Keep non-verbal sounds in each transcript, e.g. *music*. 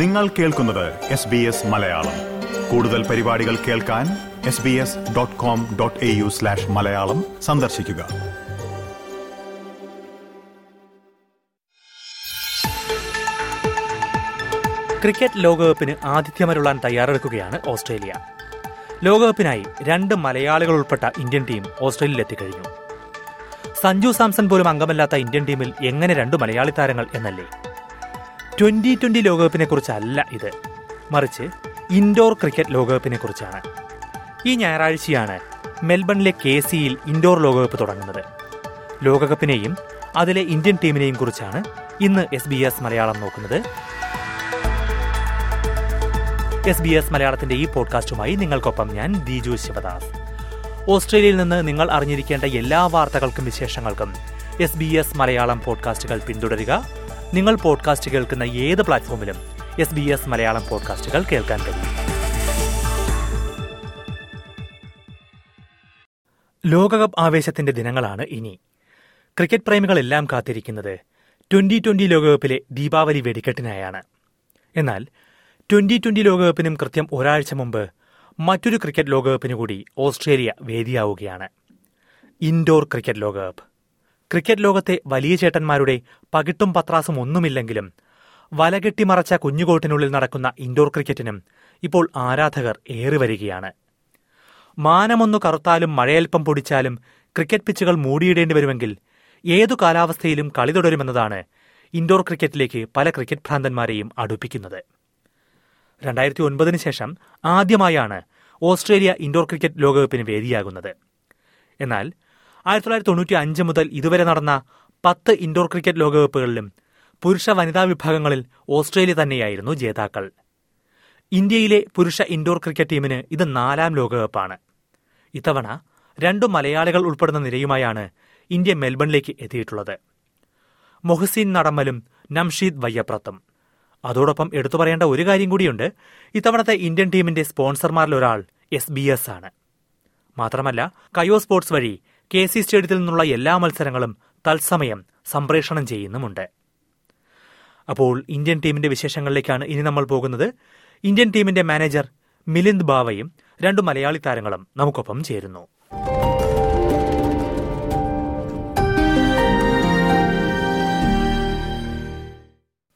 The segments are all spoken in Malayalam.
നിങ്ങൾ കേൾക്കുന്നത് എസ് ബി എസ് മലയാളം. കൂടുതൽ പരിപാടികൾ കേൾക്കാൻ S B S dot com dot A U slash Malayalam സന്ദർശിക്കുക. ക്രിക്കറ്റ് ലോകകപ്പിന് ആതിഥ്യമരുളാൻ തയ്യാറെടുക്കുകയാണ് ഓസ്ട്രേലിയ. ലോകകപ്പിനായി രണ്ട് മലയാളികൾ ഉൾപ്പെട്ട ഇന്ത്യൻ ടീം ഓസ്ട്രേലിയയിൽ എത്തിക്കഴിഞ്ഞു സഞ്ജു സാംസൺ പോലും അംഗമല്ലാത്ത ഇന്ത്യൻ ടീമിൽ എങ്ങനെ രണ്ട് മലയാളി താരങ്ങൾ എന്നല്ലേ? ട്വന്റി ട്വന്റി ലോകകപ്പിനെ കുറിച്ചല്ല ഇത്. മറിച്ച് ഇൻഡോർ ക്രിക്കറ്റ് ലോകകപ്പിനെ കുറിച്ചാണ്. ഈ ഞായറാഴ്ചയാണ് മെൽബണിലെ കെ സിയിൽ ഇൻഡോർ ലോകകപ്പ് തുടങ്ങുന്നത്. ലോകകപ്പിനെയും അതിലെ ഇന്ത്യൻ ടീമിനെയും കുറിച്ചാണ് ഇന്ന് എസ് ബി എസ് മലയാളം നോക്കുന്നത്. എസ് ബി എസ് മലയാളത്തിന്റെ ഈ പോഡ്കാസ്റ്റുമായി നിങ്ങൾക്കൊപ്പം ഞാൻ ദിജു ശിവദാസ്. ഓസ്ട്രേലിയയിൽ നിന്ന് നിങ്ങൾ അറിഞ്ഞിരിക്കേണ്ട എല്ലാ വാർത്തകൾക്കും വിശേഷങ്ങൾക്കും എസ് ബി എസ് മലയാളം പോഡ്കാസ്റ്റുകൾ പിന്തുടരുക. നിങ്ങൾ പോഡ്കാസ്റ്റ് കേൾക്കുന്ന ഏത് പ്ലാറ്റ്ഫോമിലും എസ് ബി എസ് മലയാളം പോഡ്കാസ്റ്റുകൾ കേൾക്കാൻ കഴിയും. ലോകകപ്പ് ആവേശത്തിന്റെ ദിനങ്ങളാണ് ഇനി. ക്രിക്കറ്റ് പ്രേമികളെല്ലാം കാത്തിരിക്കുന്നത് ട്വന്റി ട്വന്റി ലോകകപ്പിലെ ദീപാവലി വെടിക്കെട്ടിനായാണ്. എന്നാൽ ട്വന്റി ട്വന്റി ലോകകപ്പിനും കൃത്യം ഒരാഴ്ച മുമ്പ് മറ്റൊരു ക്രിക്കറ്റ് ലോകകപ്പിനുകൂടി ഓസ്ട്രേലിയ വേദിയാവുകയാണ്. ഇൻഡോർ ക്രിക്കറ്റ് ലോകകപ്പ്. ക്രിക്കറ്റ് ലോകത്തെ വലിയ ചേട്ടന്മാരുടെ പകിട്ടും പത്രാസും ഒന്നുമില്ലെങ്കിലും വലകെട്ടി മറച്ച കുഞ്ഞുകോട്ടിനുള്ളിൽ നടക്കുന്ന ഇൻഡോർ ക്രിക്കറ്റിനും ഇപ്പോൾ ആരാധകർ ഏറി വരികയാണ്. മാനമൊന്നു കറുത്താലും മഴയൽപ്പം പൊടിച്ചാലും ക്രിക്കറ്റ് പിച്ചുകൾ മൂടിയിടേണ്ടി വരുമെങ്കിൽ ഏതു കാലാവസ്ഥയിലും കളി തുടരുമെന്നതാണ് ഇൻഡോർ ക്രിക്കറ്റിലേക്ക് പല ക്രിക്കറ്റ് ഭ്രാന്തന്മാരെയും അടുപ്പിക്കുന്നത്. രണ്ടായിരത്തി ഒൻപതിന് ശേഷം ആദ്യമായാണ് ഓസ്ട്രേലിയ ഇൻഡോർ ക്രിക്കറ്റ് ലോകകപ്പിന് വേദിയാകുന്നത്. എന്നാൽ ആയിരത്തി തൊള്ളായിരത്തി തൊണ്ണൂറ്റി അഞ്ച് മുതൽ ഇതുവരെ നടന്ന പത്ത് ഇൻഡോർ ക്രിക്കറ്റ് ലോകകപ്പുകളിലും പുരുഷ വനിതാ വിഭാഗങ്ങളിൽ ഓസ്ട്രേലിയ തന്നെയായിരുന്നു ജേതാക്കൾ. ഇന്ത്യയിലെ പുരുഷ ഇൻഡോർ ക്രിക്കറ്റ് ടീമിന് ഇത് നാലാം ലോകകപ്പാണ്. ഇത്തവണ രണ്ടു മലയാളികൾ ഉൾപ്പെടുന്ന നിരയുമായാണ് ഇന്ത്യ മെൽബണിലേക്ക് എത്തിയിട്ടുള്ളത്. മൊഹസിൻ നടമ്മലും നംഷീദ് വയ്യപ്രത്തും. അതോടൊപ്പം എടുത്തു പറയേണ്ട ഒരു കാര്യം കൂടിയുണ്ട്. ഇത്തവണത്തെ ഇന്ത്യൻ ടീമിന്റെ സ്പോൺസർമാരിലൊരാൾ എസ് ബി എസ് ആണ്. മാത്രമല്ല കയോ സ്പോർട്സ് വഴി കെ സി സ്റ്റേഡിയത്തിൽ നിന്നുള്ള എല്ലാ മത്സരങ്ങളും തത്സമയം സംപ്രേഷണം ചെയ്യുന്നുമുണ്ട്. അപ്പോൾ ഇന്ത്യൻ ടീമിന്റെ വിശേഷങ്ങളിലേക്കാണ് ഇനി നമ്മൾ പോകുന്നത്. ഇന്ത്യൻ ടീമിന്റെ മാനേജർ മിലിന്ദ് ബാവയും രണ്ടു മലയാളി താരങ്ങളും നമുക്കൊപ്പം ചേരുന്നു.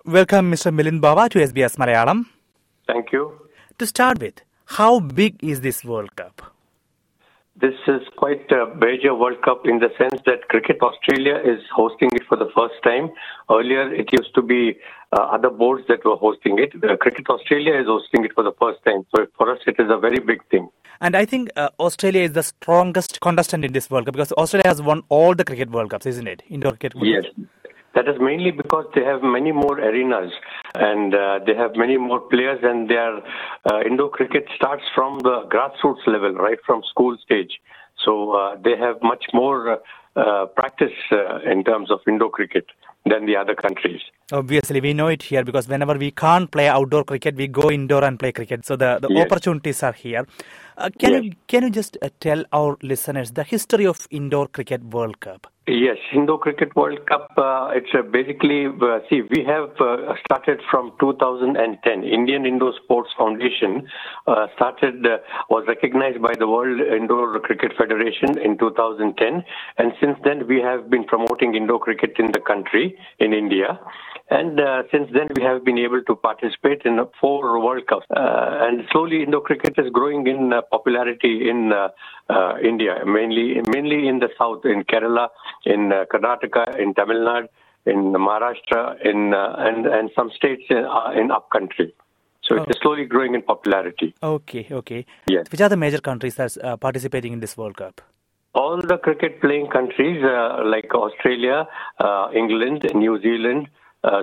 Welcome mister Milind Bava to S B S Malayalam. Thank you to start with how big is this world cup This is quite a major World Cup in the sense that Cricket Australia is hosting it for the first time. Earlier, it used to be uh, other boards that were hosting it. Uh, Cricket Australia is hosting it for the first time. So for us, it is a very big thing. And I think uh, Australia is the strongest contestant in this World Cup because Australia has won all the cricket World Cups, isn't it? Indoor cricket. World Yes. Cups. That is mainly because they have many more arenas and uh, they have many more players, and their uh, indoor cricket starts from the grassroots level, right from school stage. So uh, they have much more uh, practice uh, in terms of indoor cricket than the other countries. Obviously, we know it here because whenever we can't play outdoor cricket, we go indoor and play cricket. So the, the Yes. opportunities are here. Uh, can Yes. you can you just uh, tell our listeners the history of indoor cricket World Cup? Yes, indoor Cricket World Cup. Uh, it's uh, basically uh, see we have uh, started from 2010. Indian Indoor Sports Foundation uh, started uh, was recognized by the World Indoor Cricket Federation in 2010, and since then we have been promoting indoor cricket in the country in India. And uh, since then, we have been able to participate in four World Cups. Uh, and slowly, Indo cricket is growing in uh, popularity in uh, uh, India, mainly mainly in the south, in Kerala, in uh, Karnataka, in Tamil Nadu, in Maharashtra, in uh, and and some states in, uh, in upcountry. So it is slowly growing in popularity. Okay, okay. Yes. Which are the major countries that's uh, participating in this World Cup? All the cricket playing countries uh, like Australia, uh, England, New Zealand,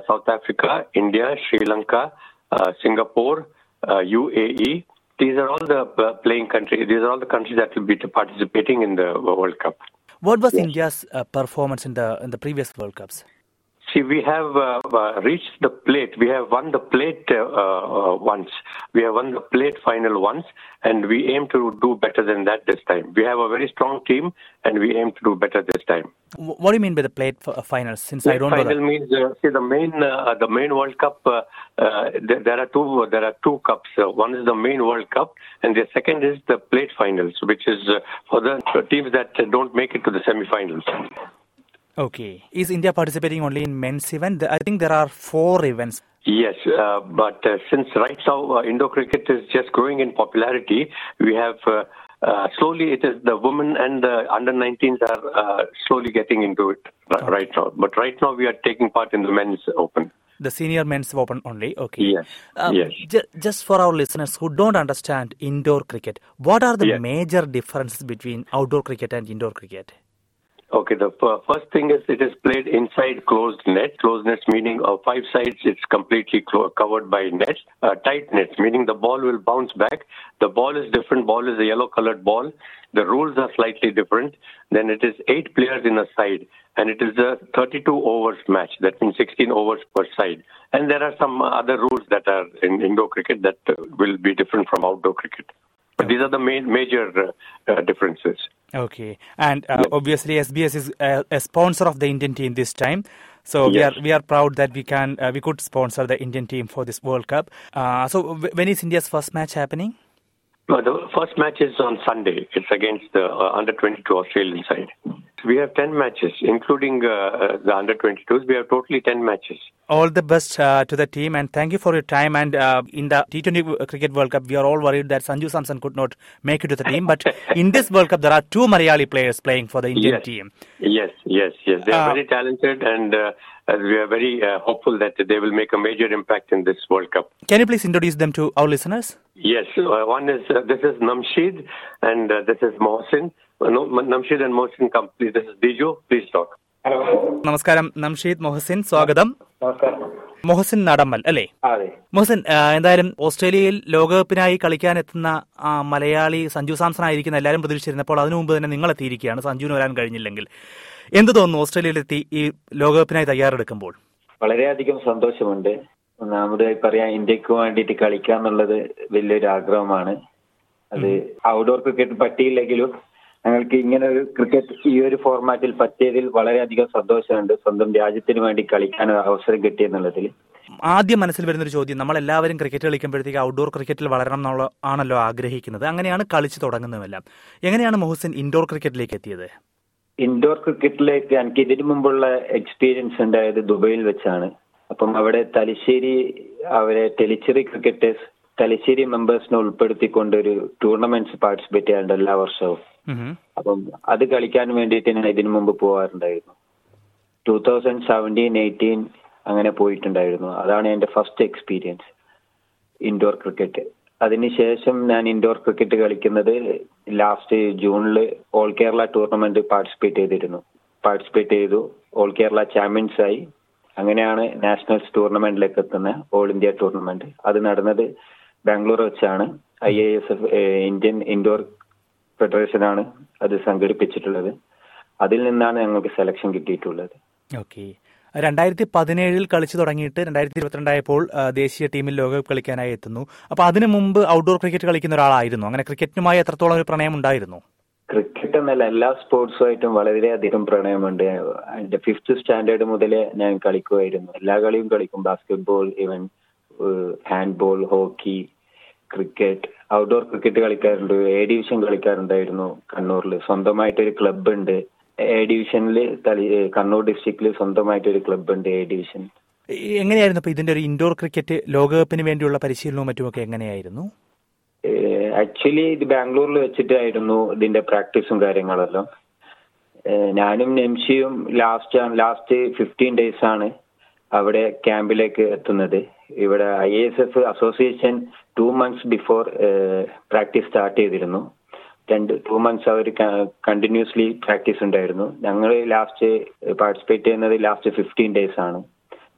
South Africa, India, Sri Lanka, uh, Singapore, uh, UAE. These are all the uh, playing countries. These are all the countries that will be participating in the World Cup. What was Yes. India's uh, performance in the in the previous World Cups? See, we have uh, uh, reached the plate. We have won the plate uh, uh, once. We have won the plate final once, and we aim to do better than that this time. We have a very strong team, and we aim to do better this time. What do you mean by the plate f- finals? Since I don't know final that. means uh, see the main uh, the main World Cup. Uh, uh, there, there are two there are two cups. Uh, one is the main World Cup, and the second is the plate finals, which is uh, for the teams that uh, don't make it to the semi-finals. Okay. Is India participating only in men's event? I think there are four events. Yes, uh, but uh, since right now uh, Indo cricket is just growing in popularity, we have uh, uh, slowly it is the women and the under 19s are uh, slowly getting into it ri- right now. But right now we are taking part in the men's open. The senior men's open only. Okay. Yes, Um, yes. ju- just for our listeners who don't understand indoor cricket, what are the Yeah. major differences between outdoor cricket and indoor cricket? Okay, the first thing is it is played inside closed net. Closed nets meaning uh, five sides it's completely clo- covered by nets. Uh, tight nets meaning the ball will bounce back. The ball is different. Ball is a yellow colored ball. The rules are slightly different. Then it is eight players in a side, and it is a 32 overs match. That means 16 overs per side. And there are some other rules that are in indoor cricket that will be different from outdoor cricket. But these are the main major uh, differences. Okay, and uh, obviously SBS is a, a sponsor of the Indian team this time. So we are we are proud that we can uh, we could sponsor the Indian team for this World Cup. Uh, so w- when is India's first match happening? No, the first match is on Sunday. It's against the uh, under 22 Australian side. We have 10 matches, including uh, uh, the under 22s. We have totally 10 matches. All the best uh, to the team and thank you for your time. And uh, in the T20 Cricket World Cup, we are all worried that Sanju Samson could not make it to the team. But *laughs* in this World Cup, there are two Malayali players playing for the Indian yes. team. Yes, yes, yes. They are Uh, very talented, and uh, we are very uh, hopeful that they will make a major impact in this World Cup. Can you please introduce them to our listeners? Yes, uh, one is uh, this is Namshid, and uh, this is Mohsin. Uh, and Mohsin complete. Please, this is talk. നമസ്കാരം നംഷീദ് മൊഹസിൻ സ്വാഗതം. നമസ്കാരം. മൊഹസിൻ നടമ്മൽ അല്ലേ? മൊഹസിൻ എന്തായാലും ഓസ്ട്രേലിയയിൽ ലോകകപ്പിനായി കളിക്കാൻ എത്തുന്ന മലയാളി സഞ്ജു സാംസൺ ആയിരിക്കുന്ന എല്ലാവരും പ്രതീക്ഷിച്ചിരുന്നപ്പോൾ അതിനു മുമ്പ് തന്നെ നിങ്ങൾ എത്തിയിരിക്കുകയാണ്. സഞ്ജുവിന് വരാൻ കഴിഞ്ഞില്ലെങ്കിൽ. എന്ത് തോന്നുന്നു ഓസ്ട്രേലിയയിലെത്തി ഈ ലോകകപ്പിനായി തയ്യാറെടുക്കുമ്പോൾ? വളരെയധികം സന്തോഷമുണ്ട്. ഒന്നാമതായി പറയാം ഇന്ത്യയ്ക്ക് വേണ്ടിയിട്ട് കളിക്കുക എന്നുള്ളത് വലിയൊരു ആഗ്രഹമാണ്. അത് ഔട്ട്ഡോർ ക്രിക്കറ്റ് പറ്റിയില്ലെങ്കിലും ഞങ്ങൾക്ക് ഇങ്ങനെ ഒരു ക്രിക്കറ്റ് ഈ ഒരു ഫോർമാറ്റിൽ പറ്റിയതിൽ വളരെയധികം സന്തോഷമുണ്ട്. സ്വന്തം രാജ്യത്തിന് വേണ്ടി കളിക്കാൻ അവസരം കിട്ടിയെന്നുള്ളതിൽ. ആദ്യം മനസ്സിൽ വരുന്ന ഒരു ചോദ്യം നമ്മൾ എല്ലാവരും ക്രിക്കറ്റ് കളിക്കുമ്പോഴത്തേക്ക് ഔട്ട്ഡോർ ക്രിക്കറ്റിൽ വളരണം എന്നുള്ള ആണല്ലോ ആഗ്രഹിക്കുന്നത്. അങ്ങനെയാണ് കളിച്ചു തുടങ്ങുന്നതെല്ലാം. എങ്ങനെയാണ് മൊഹസിൻ ഇൻഡോർ ക്രിക്കറ്റിലേക്ക് എത്തിയത്? ഇൻഡോർ ക്രിക്കറ്റിലേക്ക് എനിക്ക് ഇതിന് മുമ്പുള്ള എക്സ്പീരിയൻസ് ഉണ്ടായത് ദുബൈയിൽ വെച്ചാണ്. അപ്പം അവിടെ തലശ്ശേരി അവരെ ടെലിച്ചറി ക്രിക്കറ്റേഴ്സ് തലശ്ശേരി മെമ്പേഴ്സിനെ ഉൾപ്പെടുത്തിക്കൊണ്ട് ഒരു ടൂർണമെന്റ്സ് പാർട്ടിസിപ്പേറ്റ് ചെയ്യാറുണ്ട് എല്ലാ വർഷവും. അപ്പം അത് കളിക്കാൻ വേണ്ടിയിട്ട് ഞാൻ ഇതിനു മുമ്പ് പോകാറുണ്ടായിരുന്നു ടൂ തൗസൻഡ് സെവന്റീൻ എയ്റ്റീൻ അങ്ങനെ പോയിട്ടുണ്ടായിരുന്നു. അതാണ് എന്റെ ഫസ്റ്റ് എക്സ്പീരിയൻസ് ഇൻഡോർ ക്രിക്കറ്റ് അതിനുശേഷം ഞാൻ ഇൻഡോർ ക്രിക്കറ്റ് കളിക്കുന്നത് ലാസ്റ്റ് ജൂണിൽ ഓൾ കേരള ടൂർണമെന്റ് പാർട്ടിസിപ്പേറ്റ് ചെയ്തിരുന്നു. പാർട്ടിസിപ്പേറ്റ് ചെയ്തു. ഓൾ കേരള ചാമ്പ്യൻസ് ആയി. അങ്ങനെയാണ് നാഷണൽസ് ടൂർണമെന്റിലേക്ക് എത്തുന്ന ഓൾ ഇന്ത്യ ടൂർണമെന്റ് അത് നടന്നത് ബാംഗ്ലൂർ വെച്ചാണ്. I A S F Indian indoor ഫെഡറേഷനാണ് അത് സംഘടിപ്പിച്ചിട്ടുള്ളത്. അതിൽ നിന്നാണ് ഞങ്ങൾക്ക് സെലക്ഷൻ കിട്ടിയിട്ടുള്ളത്. ഓക്കെ. രണ്ടായിരത്തി പതിനേഴിൽ കളിച്ചു തുടങ്ങിയിട്ട് രണ്ടായിരത്തി ഇരുപത്തിരണ്ടായപ്പോൾ ദേശീയ ടീമിൽ ലോകകപ്പ് കളിക്കാനായി എത്തുന്നു. അപ്പൊ അതിനു മുമ്പ് ഔട്ട്ഡോർ ക്രിക്കറ്റ് കളിക്കുന്ന ഒരാളായിരുന്നു. അങ്ങനെ ക്രിക്കറ്റിനുമായി എത്രത്തോളം ഒരു പ്രണയം ഉണ്ടായിരുന്നു? ക്രിക്കറ്റ് എന്നല്ല എല്ലാ സ്പോർട്സുമായിട്ടും വളരെയധികം പ്രണയമുണ്ട്. എന്റെ ഫിഫ്ത് സ്റ്റാൻഡേർഡ് മുതലേ ഞാൻ കളിക്കുമായിരുന്നു. എല്ലാ കളിയും കളിക്കും. Basketball even handball hockey cricket outdoor cricket കളിക്കാറുണ്ട്. എ ഡിവിഷൻ കളിക്കാറുണ്ടായിരുന്നു കണ്ണൂരിൽ സ്വന്തമായിട്ട് ഒരു ക്ലബ് ഉണ്ട് എ ഡിവിഷനിൽ കണ്ണൂർ ഡിസ്ട്രിക്റ്റിൽ സ്വന്തമായിട്ട് ഒരു ക്ലബ് ഉണ്ട് എ ഡിവിഷൻ എങ്ങനെയായിരുന്നു ഇപ്പൊ ഇതിന്റെ ഒരു ഇൻഡോർ ക്രിക്കറ്റ് ലോകകപ്പിന് വേണ്ടിയുള്ള പരിശീലനവും മറ്റുമൊക്കെ എങ്ങനെയായിരുന്നു? ആക്ച്വലി ഇത് ബാംഗ്ലൂരിൽ വെച്ചിട്ടായിരുന്നു ഇതിന്റെ പ്രാക്ടീസും കാര്യങ്ങളെല്ലാം. ഞാനും നെംഷിയും ലാസ്റ്റ് ലാസ്റ്റ് ഫിഫ്റ്റീൻ ഡേയ്സ് ആണ് അവിടെ ക്യാമ്പിലേക്ക് എത്തുന്നത്. ഇവിടെ I S F association two months before practice start ചെയ്തിരുന്നു. രണ്ട് ടു മന്ത്സ് അവർ കണ്ടിന്യൂസ്ലി പ്രാക്ടീസ് ഉണ്ടായിരുന്നു. ഞങ്ങൾ ലാസ്റ്റ് പാർട്ടിസിപ്പേറ്റ് ചെയ്യുന്നത് ലാസ്റ്റ് ഫിഫ്റ്റീൻ ഡേയ്സ് ആണ്.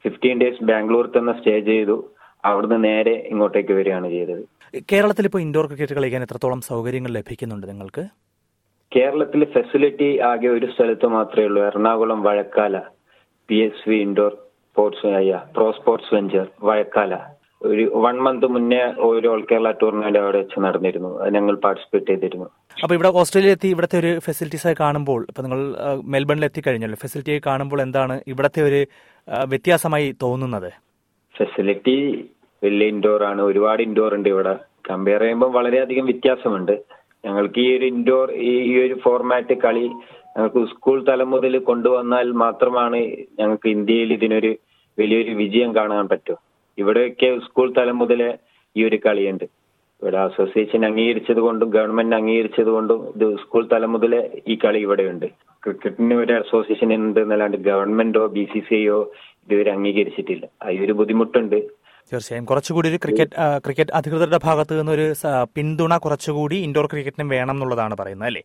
ഫിഫ്റ്റീൻ ഡേയ്സ് ബാംഗ്ലൂർ തന്നെ സ്റ്റേ ചെയ്തു. അവിടുന്ന് നേരെ ഇങ്ങോട്ടേക്ക് വരികയാണ് ചെയ്തത്. കേരളത്തിൽ ഇപ്പോൾ ഇൻഡോർ ക്രിക്കറ്റ് കളിക്കാൻ എത്രത്തോളം സൗകര്യങ്ങൾ ലഭിക്കുന്നുണ്ട് നിങ്ങൾക്ക്? കേരളത്തിൽ ഫെസിലിറ്റി ആകെ ഒരു സ്ഥലത്ത് മാത്രമേ ഉള്ളൂ. Ernakulam Vazhakkala P S V indoor sports pro sports venture Vazhakkala ഒരു വൺ മന്ത് മുന്നേ ഒരു ഓൾ കേരള ടൂർണമെന്റ് അവിടെ വെച്ച് നടന്നിരുന്നു. ഞങ്ങൾ പാർട്ടിസിപ്പേറ്റ് ചെയ്തിരുന്നു. അപ്പൊ ഇവിടെ ഓസ്ട്രേലിയ എത്തി ഇവിടത്തെ ഒരു ഫെസിലിറ്റീസ് കാണുമ്പോൾ ഇപ്പൊ നിങ്ങൾ മെൽബണിൽ എത്തി കഴിഞ്ഞല്ലോ ഫെസിലിറ്റി കാണുമ്പോൾ എന്താണ് ഇവിടത്തെ ഒരു വ്യത്യാസമായി തോന്നുന്നത്? ഫെസിലിറ്റി വലിയ ഇൻഡോർ ആണ്. ഒരുപാട് ഇൻഡോർ ഉണ്ട് ഇവിടെ. കമ്പയർ ചെയ്യുമ്പോൾ വളരെയധികം വ്യത്യാസമുണ്ട്. ഞങ്ങൾക്ക് ഈ ഒരു ഇൻഡോർ ഈ ഈ ഒരു ഫോർമാറ്റ് കളി ഞങ്ങൾക്ക് സ്കൂൾ തലം മുതൽ കൊണ്ടുവന്നാൽ മാത്രമാണ് ഞങ്ങൾക്ക് ഇന്ത്യയിൽ ഇതിനൊരു വലിയൊരു വിജയം കാണാൻ പറ്റും. ഇവിടെയൊക്കെ സ്കൂൾ തലം മുതൽ ഈ ഒരു കളിയുണ്ട്. ഇവിടെ അസോസിയേഷൻ അംഗീകരിച്ചത് കൊണ്ടും ഗവൺമെന്റ് അംഗീകരിച്ചത് കൊണ്ടും ഇത് സ്കൂൾ തലം മുതൽ ഈ കളി ഇവിടെയുണ്ട്. ക്രിക്കറ്റിന് ഒരു അസോസിയേഷൻ ഉണ്ട് എന്നല്ലാണ്ട് ഗവൺമെന്റോ ബി സി സി ഐയോ ഇതുവരെ അംഗീകരിച്ചിട്ടില്ല. അതിലൊരു ഒരു ബുദ്ധിമുട്ടുണ്ട്. തീർച്ചയായും. കുറച്ചുകൂടി ഒരു ക്രിക്കറ്റ് ക്രിക്കറ്റ് അധികൃതരുടെ ഭാഗത്ത് നിന്നൊരു പിന്തുണ കുറച്ചുകൂടി ഇൻഡോർ ക്രിക്കറ്റിനും വേണം എന്നുള്ളതാണ് പറയുന്നത് അല്ലേ?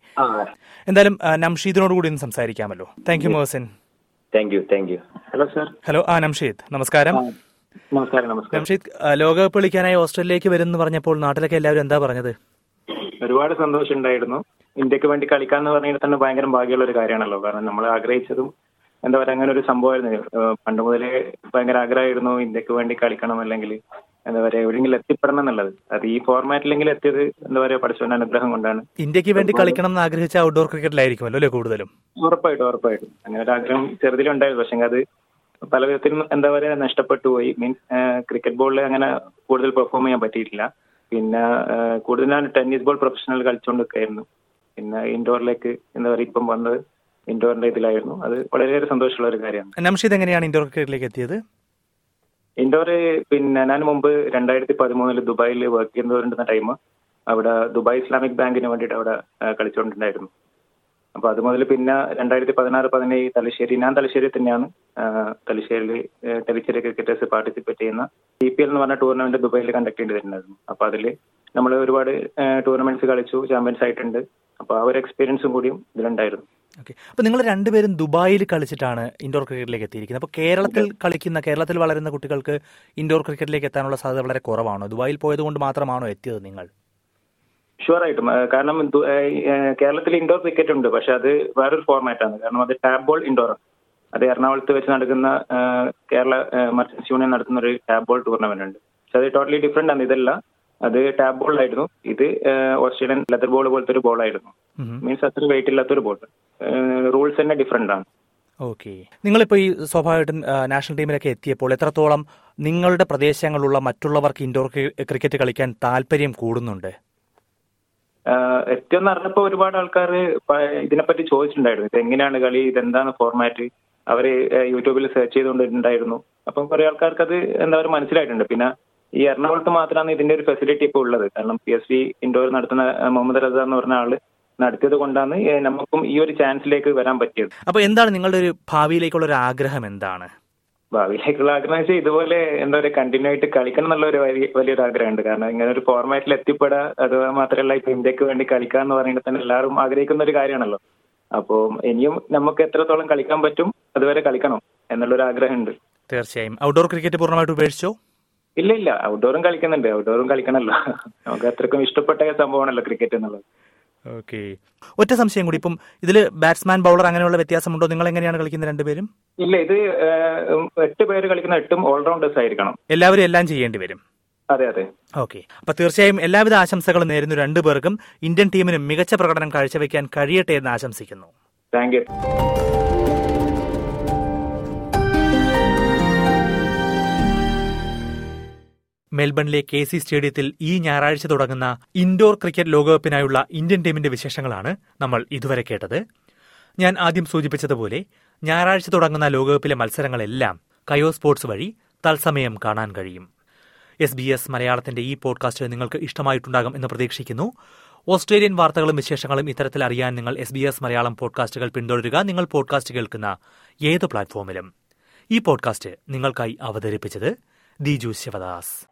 എന്തായാലും നംഷീദിനോട് കൂടി ഒന്ന് സംസാരിക്കാമല്ലോ. Thank you Mohsin. Thank you thank you hello sir hello ആ നംഷീദ് നമസ്കാരം. നമസ്കാരം നമസ്കാരം. നംഷീദ് ലോകകപ്പ് കളിക്കാനായി ഓസ്ട്രേലിയക്ക് വരുമെന്ന് പറഞ്ഞപ്പോൾ നാട്ടിലൊക്കെ എല്ലാവരും എന്താ പറഞ്ഞത്? ഒരുപാട് സന്തോഷം ഉണ്ടായിരുന്നു. ഇന്ത്യയ്ക്ക് വേണ്ടി കളിക്കാന്ന് പറഞ്ഞാൽ തന്നെ ഭയങ്കര ഭാഗ്യമുള്ള ഒരു കാര്യമാണല്ലോ. കാരണം നമ്മൾ ആഗ്രഹിച്ചതും എന്താ പറയുക അങ്ങനെ ഒരു സംഭവമായിരുന്നു. പണ്ട് മുതലേ ഭയങ്കര ആഗ്രഹമായിരുന്നു ഇന്ത്യയ്ക്ക് വേണ്ടി കളിക്കണം അല്ലെങ്കിൽ എന്താ പറയാ എവിടെയെങ്കിലും എത്തിപ്പെടണം എന്നുള്ളത്. അത് ഈ ഫോർമാറ്റിലെങ്കിലും എത്തിയത് എന്താ പറയാ പഠിച്ചവന്റെ അനുഗ്രഹം കൊണ്ടാണ്. ഇന്ത്യയ്ക്ക് വേണ്ടി കളിക്കണം എന്ന് ആഗ്രഹിച്ച ഔട്ട്ഡോർ ക്രിക്കറ്റിലായിരിക്കുമല്ലോ അല്ലേ കൂടുതലും? ഉറപ്പായിട്ടും ഉറപ്പായിട്ടും. അങ്ങനെ ഒരു ആഗ്രഹം ചെറുതിലുണ്ടായിരുന്നു. പക്ഷെ അത് പല വിധത്തിലും എന്താ പറയാ നഷ്ടപ്പെട്ടു പോയി. മീൻസ് ക്രിക്കറ്റ് ബോളിൽ അങ്ങനെ കൂടുതൽ പെർഫോം ചെയ്യാൻ പറ്റിയിട്ടില്ല. പിന്നെ കൂടുതൽ ഞാൻ ടെന്നീസ് ബോൾ പ്രൊഫഷണൽ കളിച്ചുകൊണ്ടിരിക്കുകയായിരുന്നു പിന്നെ ഇൻഡോറിലേക്ക് എന്താ പറയുക ഇപ്പം വന്നത് ഇൻഡോറിന്റെ ഇതിലായിരുന്നു. അത് വളരെയേറെ സന്തോഷമുള്ള ഒരു കാര്യമാണ്. നംഷീദ് എങ്ങനെയാണ് ഇൻഡോർ ക്രിക്കറ്റിലേക്ക് എത്തിയത്? ഇൻഡോർ പിന്നെ ഞാൻ മുമ്പ് രണ്ടായിരത്തി പതിമൂന്നിൽ ദുബായിൽ വർക്ക് ചെയ്തുകൊണ്ടിരുന്ന ടൈം അവിടെ ദുബായ് ഇസ്ലാമിക് ബാങ്കിന് വേണ്ടിയിട്ട് അവിടെ കളിച്ചുകൊണ്ടിട്ടുണ്ടായിരുന്നു അപ്പൊ അത് മുതൽ പിന്നെ രണ്ടായിരത്തി പതിനാറ് പതിനേഴ് തലശ്ശേരി ഞാൻ തലശ്ശേരി തന്നെയാണ് തലശ്ശേരിയിൽ തലശ്ശേരി ക്രിക്കറ്റേഴ്സ് പാർട്ടിസിപ്പേറ്റ് ചെയ്യുന്ന സി പി എൽ എന്ന് പറഞ്ഞ ടൂർണമെന്റ് ദുബായിൽ കണ്ടക്ട് ചെയ്തിട്ടുണ്ടായിരുന്നു അപ്പൊ അതിൽ നമ്മൾ ഒരുപാട് ടൂർണമെന്റ്സ് കളിച്ചു ചാമ്പ്യൻസ് ആയിട്ടുണ്ട്. അപ്പൊ ആ ഒരു എക്സ്പീരിയൻസും കൂടിയും ഇതിലുണ്ടായിരുന്നു. ഓക്കെ അപ്പൊ നിങ്ങൾ രണ്ടുപേരും ദുബായിൽ കളിച്ചിട്ടാണ് ഇൻഡോർ ക്രിക്കറ്റിലേക്ക് എത്തിയിരിക്കുന്നത്. അപ്പോൾ കേരളത്തിൽ കളിക്കുന്ന കേരളത്തിൽ വളരുന്ന കുട്ടികൾക്ക് ഇൻഡോർ ക്രിക്കറ്റിലേക്ക് എത്താനുള്ള സാധ്യത വളരെ കുറവാണോ? ദുബായിൽ പോയത് കൊണ്ട് മാത്രമാണോ എത്തിയത് നിങ്ങൾ? ഷുവർ ആയിട്ടും. കാരണം കേരളത്തിൽ ഇൻഡോർ ക്രിക്കറ്റ് ഉണ്ട് പക്ഷെ അത് വേറൊരു ഫോർമാറ്റ് ആണ് കാരണം അത് ടാബ് ബോൾ ഇൻഡോർ ആണ്. അത് എറണാകുളത്ത് വെച്ച് നടക്കുന്ന കേരള മർച്ചൻസ് യൂണിയൻ നടത്തുന്ന ഒരു ടാബ് ബോൾ ടൂർണമെന്റ് ഉണ്ട്. പക്ഷെ അത് ടോട്ടലി ഡിഫറെന്റ് ആണ്. ഇതല്ല. അത് ടാബ് ബോൾ ആയിരുന്നു. ഇത് ഓസ്ട്രേലിയൻ ലെതർ ബോൾ പോലത്തെ ഒരു ബോൾ ആയിരുന്നു. മീൻസ് അത്ര വെയിറ്റ് ഇല്ലാത്തൊരു ബോട്ട് റൂൾസ് തന്നെ ഡിഫറെന്റ് ആണ്. ഓക്കെ നിങ്ങളിപ്പോൾ ഈ സ്വാഭാവികമായിട്ടും നാഷണൽ ടീമിലൊക്കെ എത്തിയപ്പോൾ എത്രത്തോളം നിങ്ങളുടെ പ്രദേശങ്ങളിലുള്ള മറ്റുള്ളവർക്ക് ഇൻഡോർ ക്രിക്കറ്റ് കളിക്കാൻ താല്പര്യം കൂടുന്നുണ്ട്? എത്തിയെന്ന് ഏറ്റവും അറിഞ്ഞപ്പോ ഒരുപാട് ആൾക്കാർ ഇതിനെപ്പറ്റി ചോദിച്ചിട്ടുണ്ടായിരുന്നു. ഇത് എങ്ങനെയാണ് കളി? ഇതെന്താണ് ഫോർമാറ്റ് അവർ യൂട്യൂബിൽ സെർച്ച് ചെയ്തുകൊണ്ടിട്ടുണ്ടായിരുന്നു. അപ്പം കുറെ ആൾക്കാർക്ക് അത് എന്താ പറയുക മനസ്സിലായിട്ടുണ്ട്. പിന്നെ ഈ എറണാകുളത്ത് മാത്രമാണ് ഇതിന്റെ ഒരു ഫെസിലിറ്റി ഇപ്പോൾ ഉള്ളത്. കാരണം പി എസ് സി ഇൻഡോർ നടത്തുന്ന മുഹമ്മദ് റസ എന്ന് പറഞ്ഞ ആൾ നടത്തിയത് കൊണ്ടാണ് നമുക്കും ഈ ഒരു ചാൻസിലേക്ക് വരാൻ പറ്റിയത്. അപ്പൊ എന്താണ് നിങ്ങളുടെ ഒരു ഭാവിയിലേക്കുള്ള ഒരു ആഗ്രഹം എന്താണ്? ഭാവിയിലേക്കുള്ള ആഗ്രഹം വെച്ചാൽ ഇതുപോലെ എന്താ പറയുക കണ്ടിന്യൂ ആയിട്ട് കളിക്കണം എന്നുള്ള ഒരു വലിയ വലിയൊരു ആഗ്രഹമുണ്ട്. കാരണം ഇങ്ങനെ ഒരു ഫോർമാറ്റിൽ എത്തിപ്പെടാ അത് മാത്രമല്ല ഇപ്പൊ ഇന്ത്യയ്ക്ക് വേണ്ടി കളിക്കുക എന്ന് പറയുന്നത് തന്നെ എല്ലാവരും ആഗ്രഹിക്കുന്ന ഒരു കാര്യമാണല്ലോ. അപ്പോൾ ഇനിയും നമുക്ക് എത്രത്തോളം കളിക്കാൻ പറ്റും അതുവരെ കളിക്കണം എന്നുള്ളൊരു ആഗ്രഹമുണ്ട്. തീർച്ചയായും. ഔട്ട്ഡോർ ക്രിക്കറ്റ് പൂർണമായിട്ട് ഉപേക്ഷിച്ചോ? ഇല്ല ഇല്ല. ഔട്ട്ഡോറും കളിക്കുന്നുണ്ട്. ഔട്ട്ഡോറും കളിക്കണല്ലോ. നമുക്ക് അത്രക്കും ഇഷ്ടപ്പെട്ട സംഭവമാണല്ലോ ക്രിക്കറ്റ് എന്നുള്ളത്. ഓക്കെ. ഒറ്റ സംശയം കൂടി. ഇപ്പം ഇതിൽ ബാറ്റ്സ്മാൻ ബൗളർ അങ്ങനെയുള്ള വ്യത്യാസമുണ്ടോ? നിങ്ങൾ എങ്ങനെയാണ് കളിക്കുന്നത് രണ്ടുപേരും? ഇല്ല ഇത് എട്ട് പേര് കളിക്കുന്ന എട്ടും ഓൾറൗണ്ടേഴ്സ് ആയിരിക്കണം. എല്ലാവരും എല്ലാം ചെയ്യേണ്ടി വരും. അതെ അതെ. ഓക്കെ. അപ്പൊ തീർച്ചയായും എല്ലാവിധ ആശംസകളും നേരുന്നു രണ്ടുപേർക്കും ഇന്ത്യൻ ടീമിനും മികച്ച പ്രകടനം കാഴ്ചവെക്കാൻ കഴിയട്ടെ എന്ന് ആശംസിക്കുന്നു. Thank you. മെൽബണിലെ കെ സി സ്റ്റേഡിയത്തിൽ ഈ ഞായറാഴ്ച തുടങ്ങുന്ന ഇൻഡോർ ക്രിക്കറ്റ് ലോകകപ്പിനായുള്ള ഇന്ത്യൻ ടീമിന്റെ വിശേഷങ്ങളാണ് നമ്മൾ ഇതുവരെ കേട്ടത്. ഞാൻ ആദ്യം സൂചിപ്പിച്ചതുപോലെ ഞായറാഴ്ച തുടങ്ങുന്ന ലോകകപ്പിലെ മത്സരങ്ങളെല്ലാം കയോ സ്പോർട്സ് വഴി തത്സമയം കാണാൻ കഴിയും. എസ് ബി എസ് മലയാളത്തിന്റെ ഈ പോഡ്കാസ്റ്റ് നിങ്ങൾക്ക് ഇഷ്ടമായിട്ടുണ്ടാകും എന്ന് പ്രതീക്ഷിക്കുന്നു. ഓസ്ട്രേലിയൻ വാർത്തകളും വിശേഷങ്ങളും ഇത്തരത്തിൽ അറിയാൻ നിങ്ങൾ എസ് ബി എസ് മലയാളം പോഡ്കാസ്റ്റുകൾ പിന്തുടരുക. നിങ്ങൾ പോഡ്കാസ്റ്റ് കേൾക്കുന്ന ഏത് പ്ലാറ്റ്ഫോമിലും. ഈ പോഡ്കാസ്റ്റ് നിങ്ങൾക്കായി അവതരിപ്പിച്ചത് ദിജു ശിവദാസ്.